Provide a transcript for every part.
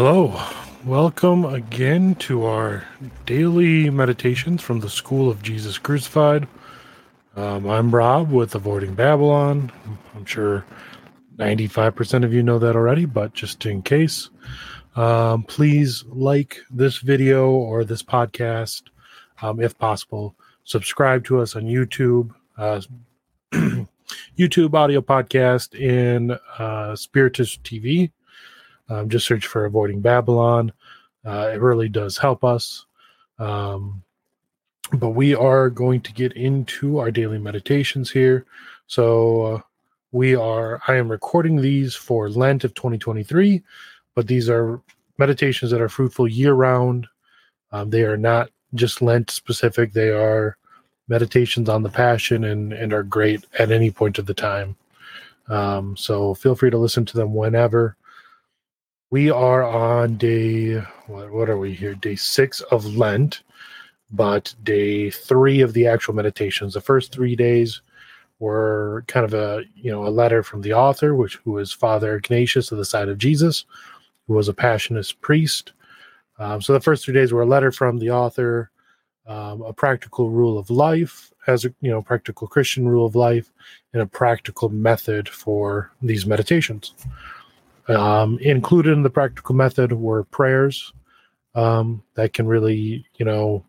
Hello. Welcome again to our daily meditations from the School of Jesus Crucified. Um, I'm Rob with Avoiding Babylon. I'm sure 95% of you know that already, but just in case, um, please like this video or this podcast um, if possible. Subscribe to us on YouTube, uh, YouTube audio podcast, and uh, Spiritus TV. Um, just search for Avoiding Babylon. Uh, it really does help us. Um, but we are going to get into our daily meditations here. So uh, we are, I am recording these for Lent of 2023, but these are meditations that are fruitful year round. Um, they are not just Lent specific, they are meditations on the Passion and, and are great at any point of the time. Um, so feel free to listen to them whenever. We are on day, what, what are we here? Day six of Lent, but day three of the actual meditations. The first three days were kind of a, you know, a letter from the author, which who was Father Ignatius of the side of Jesus, who was a Passionist priest. Um, so the first three days were a letter from the author, um, a practical rule of life, as a you know practical Christian rule of life, and a practical method for these meditations. Um, included in the practical method were prayers um, that can really, you know,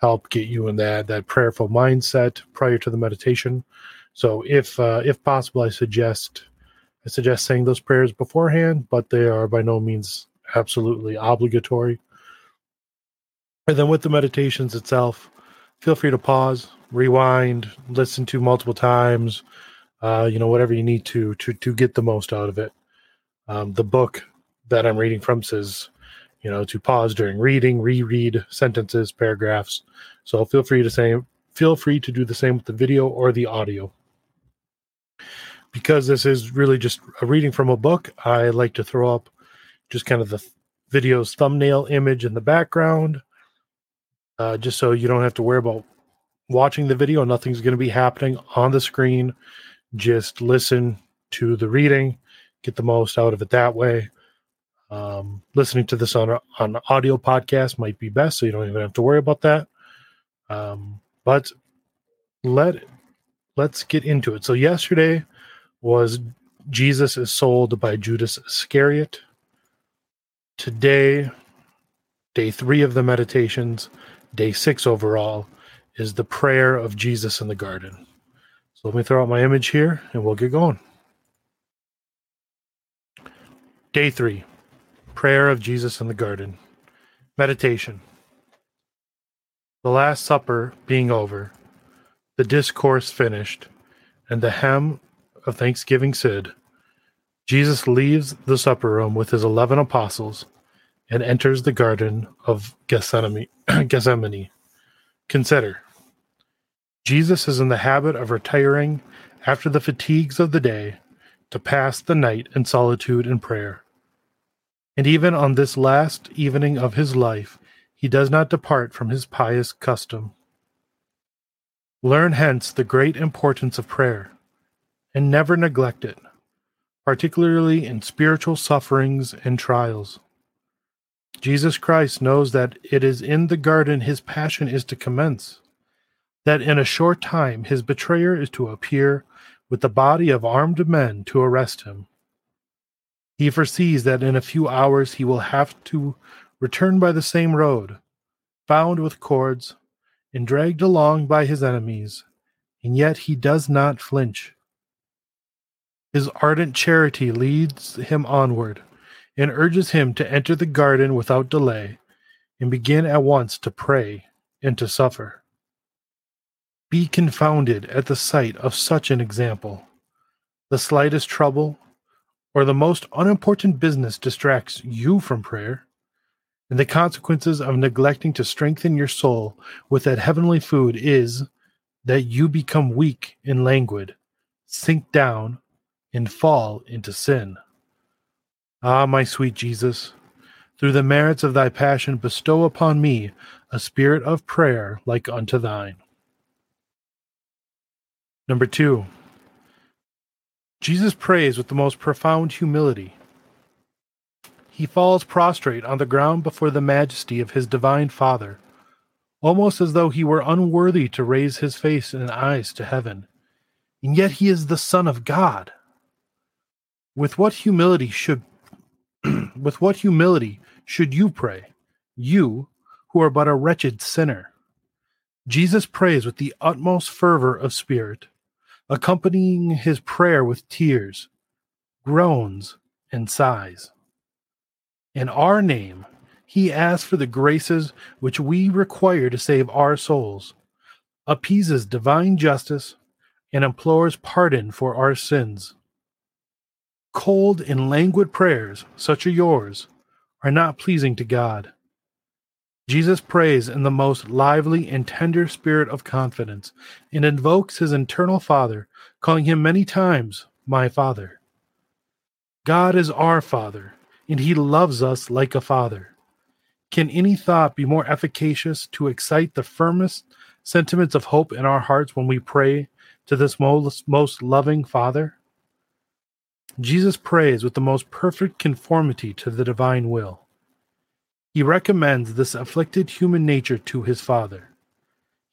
help get you in that that prayerful mindset prior to the meditation. So, if uh, if possible, I suggest I suggest saying those prayers beforehand, but they are by no means absolutely obligatory. And then with the meditations itself, feel free to pause, rewind, listen to multiple times, uh, you know, whatever you need to to to get the most out of it. Um, the book that I'm reading from says, you know, to pause during reading, reread sentences, paragraphs. So feel free to say, feel free to do the same with the video or the audio. Because this is really just a reading from a book, I like to throw up just kind of the video's thumbnail image in the background, uh, just so you don't have to worry about watching the video. Nothing's going to be happening on the screen. Just listen to the reading get the most out of it that way. Um, listening to this on on audio podcast might be best, so you don't even have to worry about that. Um, but let let's get into it. So yesterday was Jesus is sold by Judas Iscariot. Today, day three of the meditations, day six overall, is the prayer of Jesus in the garden. So let me throw out my image here and we'll get going. Day three Prayer of Jesus in the Garden. Meditation. The Last Supper being over, the discourse finished, and the hymn of thanksgiving said, Jesus leaves the supper room with his eleven apostles and enters the garden of Gethsemane. Gethsemane. Consider Jesus is in the habit of retiring after the fatigues of the day to pass the night in solitude and prayer. And even on this last evening of his life, he does not depart from his pious custom. Learn hence the great importance of prayer, and never neglect it, particularly in spiritual sufferings and trials. Jesus Christ knows that it is in the garden his passion is to commence, that in a short time his betrayer is to appear with the body of armed men to arrest him he foresees that in a few hours he will have to return by the same road, bound with cords and dragged along by his enemies, and yet he does not flinch. His ardent charity leads him onward and urges him to enter the garden without delay and begin at once to pray and to suffer. Be confounded at the sight of such an example. The slightest trouble or the most unimportant business distracts you from prayer, and the consequences of neglecting to strengthen your soul with that heavenly food is that you become weak and languid, sink down, and fall into sin. Ah, my sweet Jesus, through the merits of thy passion, bestow upon me a spirit of prayer like unto thine. Number two, Jesus prays with the most profound humility. he falls prostrate on the ground before the majesty of his divine Father, almost as though he were unworthy to raise his face and eyes to heaven. And yet he is the Son of God. With what humility should with what humility should you pray, you who are but a wretched sinner? Jesus prays with the utmost fervor of spirit, accompanying his prayer with tears, groans, and sighs. In our name, he asks for the graces which we require to save our souls, appeases divine justice, and implores pardon for our sins. Cold and languid prayers, such as yours, are not pleasing to God. Jesus prays in the most lively and tender spirit of confidence and invokes his eternal Father, calling him many times, My Father. God is our Father, and he loves us like a Father. Can any thought be more efficacious to excite the firmest sentiments of hope in our hearts when we pray to this most, most loving Father? Jesus prays with the most perfect conformity to the divine will. He recommends this afflicted human nature to his Father.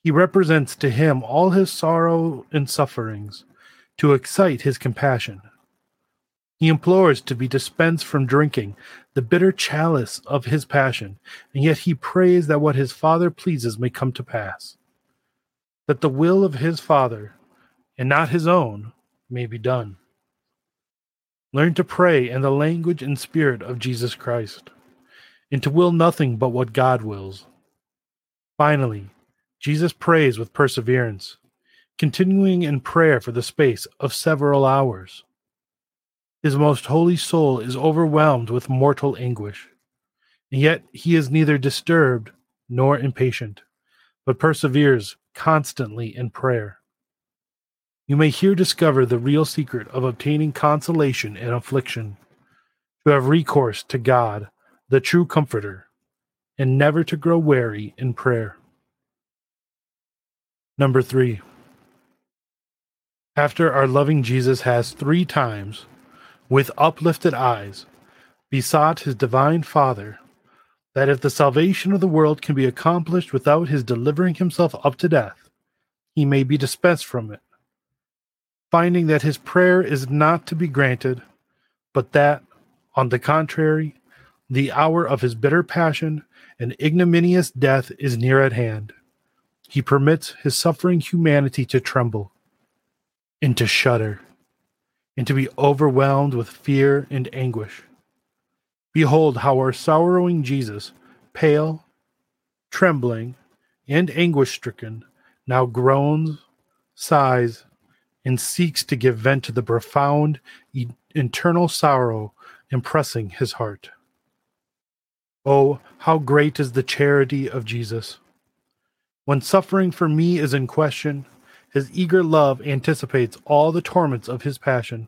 He represents to him all his sorrow and sufferings to excite his compassion. He implores to be dispensed from drinking the bitter chalice of his passion, and yet he prays that what his Father pleases may come to pass, that the will of his Father, and not his own, may be done. Learn to pray in the language and spirit of Jesus Christ and to will nothing but what God wills. Finally, Jesus prays with perseverance, continuing in prayer for the space of several hours. His most holy soul is overwhelmed with mortal anguish, and yet he is neither disturbed nor impatient, but perseveres constantly in prayer. You may here discover the real secret of obtaining consolation in affliction, to have recourse to God the true Comforter, and never to grow weary in prayer. Number three. After our loving Jesus has three times, with uplifted eyes, besought his divine Father that if the salvation of the world can be accomplished without his delivering himself up to death, he may be dispensed from it. Finding that his prayer is not to be granted, but that, on the contrary, the hour of his bitter passion and ignominious death is near at hand. He permits his suffering humanity to tremble and to shudder and to be overwhelmed with fear and anguish. Behold how our sorrowing Jesus, pale, trembling, and anguish stricken, now groans, sighs, and seeks to give vent to the profound, internal sorrow impressing his heart. Oh, how great is the charity of Jesus! When suffering for me is in question, his eager love anticipates all the torments of his passion.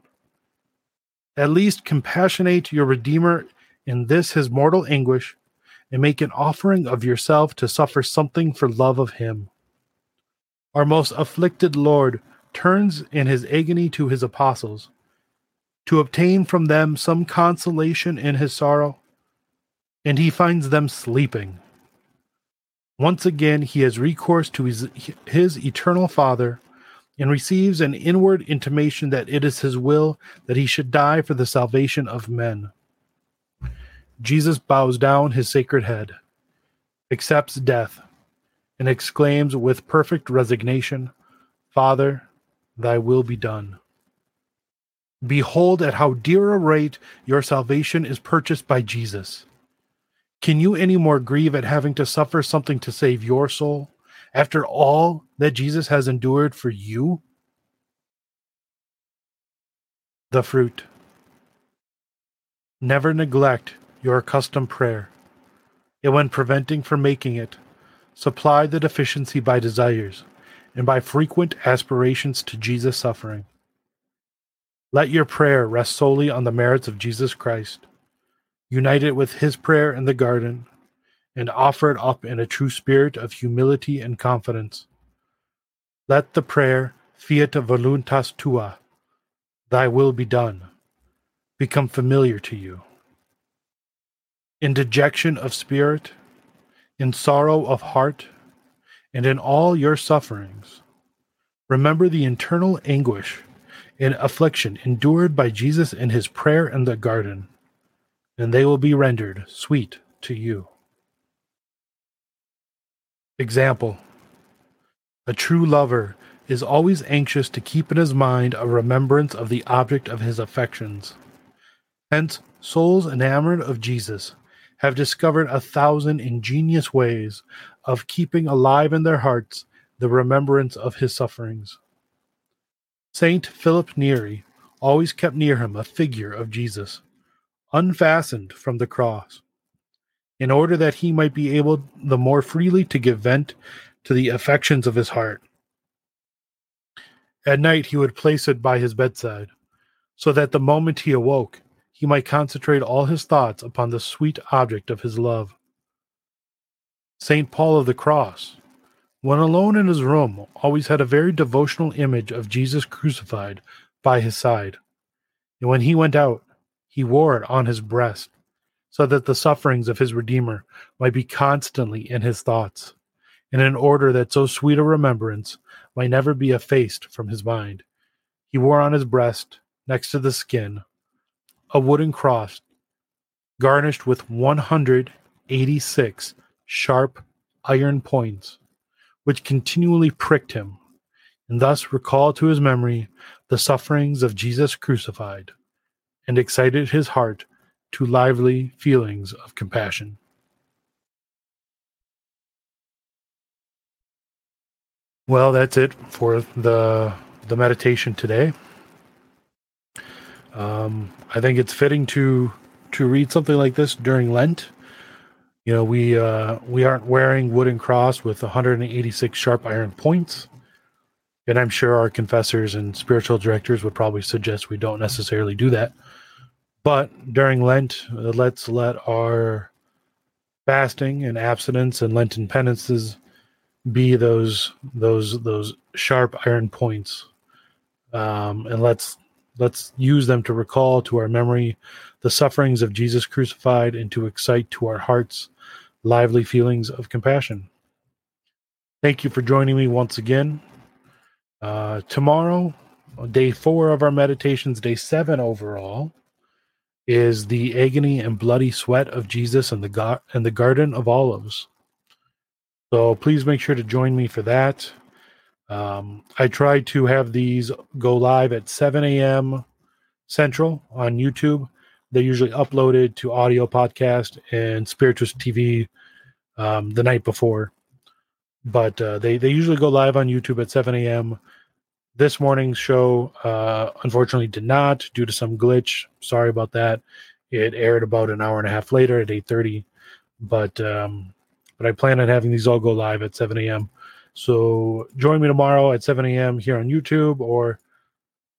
At least compassionate your Redeemer in this his mortal anguish, and make an offering of yourself to suffer something for love of him. Our most afflicted Lord turns in his agony to his apostles, to obtain from them some consolation in his sorrow and he finds them sleeping. Once again, he has recourse to his, his eternal Father and receives an inward intimation that it is his will that he should die for the salvation of men. Jesus bows down his sacred head, accepts death, and exclaims with perfect resignation, Father, thy will be done. Behold at how dear a rate your salvation is purchased by Jesus. Can you any more grieve at having to suffer something to save your soul after all that Jesus has endured for you? The fruit. Never neglect your accustomed prayer, and when preventing from making it, supply the deficiency by desires and by frequent aspirations to Jesus' suffering. Let your prayer rest solely on the merits of Jesus Christ unite it with his prayer in the garden, and offer it up in a true spirit of humility and confidence. Let the prayer, Fiat voluntas tua, thy will be done, become familiar to you. in dejection of spirit, in sorrow of heart, and in all your sufferings. Remember the internal anguish and affliction endured by Jesus in his prayer in the garden, and they will be rendered sweet to you. Example A true lover is always anxious to keep in his mind a remembrance of the object of his affections. Hence, souls enamored of Jesus have discovered a thousand ingenious ways of keeping alive in their hearts the remembrance of his sufferings. Saint Philip Neri always kept near him a figure of Jesus, unfastened from the cross, in order that he might be able the more freely to give vent to the affections of his heart. At night he would place it by his bedside, so that the moment he awoke, he might concentrate all his thoughts upon the sweet object of his love. St. Paul of the Cross, when alone in his room, always had a very devotional image of Jesus crucified by his side. And when he went out, he wore it on his breast, so that the sufferings of his Redeemer might be constantly in his thoughts, and in order that so sweet a remembrance might never be effaced from his mind. He wore on his breast, next to the skin, a wooden cross garnished with 186 sharp iron points, which continually pricked him, and thus recalled to his memory the sufferings of Jesus crucified, and excited his heart to lively feelings of compassion. Well, that's it for the the meditation today. Um, I think it's fitting to to read something like this during Lent. You know, we uh, we aren't wearing wooden cross with 186 sharp iron points, and I'm sure our confessors and spiritual directors would probably suggest we don't necessarily do that. But during Lent, uh, let's let our fasting and abstinence and Lenten penances be those those those sharp iron points, um, and let's Let's use them to recall to our memory the sufferings of Jesus crucified and to excite to our hearts lively feelings of compassion. Thank you for joining me once again. Uh, tomorrow, day four of our meditations, day seven overall, is the agony and bloody sweat of Jesus in the, go- in the Garden of Olives. So please make sure to join me for that. Um, I try to have these go live at 7 a.m. Central on YouTube. They're usually uploaded to audio podcast and Spiritus TV um, the night before. But uh, they, they usually go live on YouTube at 7 a.m. This morning's show, uh, unfortunately, did not due to some glitch. Sorry about that. It aired about an hour and a half later at 8:30. But um, but I plan on having these all go live at 7 a.m. So join me tomorrow at 7 a.m. here on YouTube or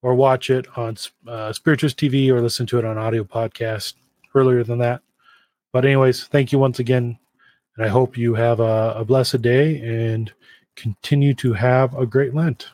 or watch it on uh, Spiritus TV or listen to it on audio podcast earlier than that. But anyways, thank you once again, and I hope you have a, a blessed day and continue to have a great Lent.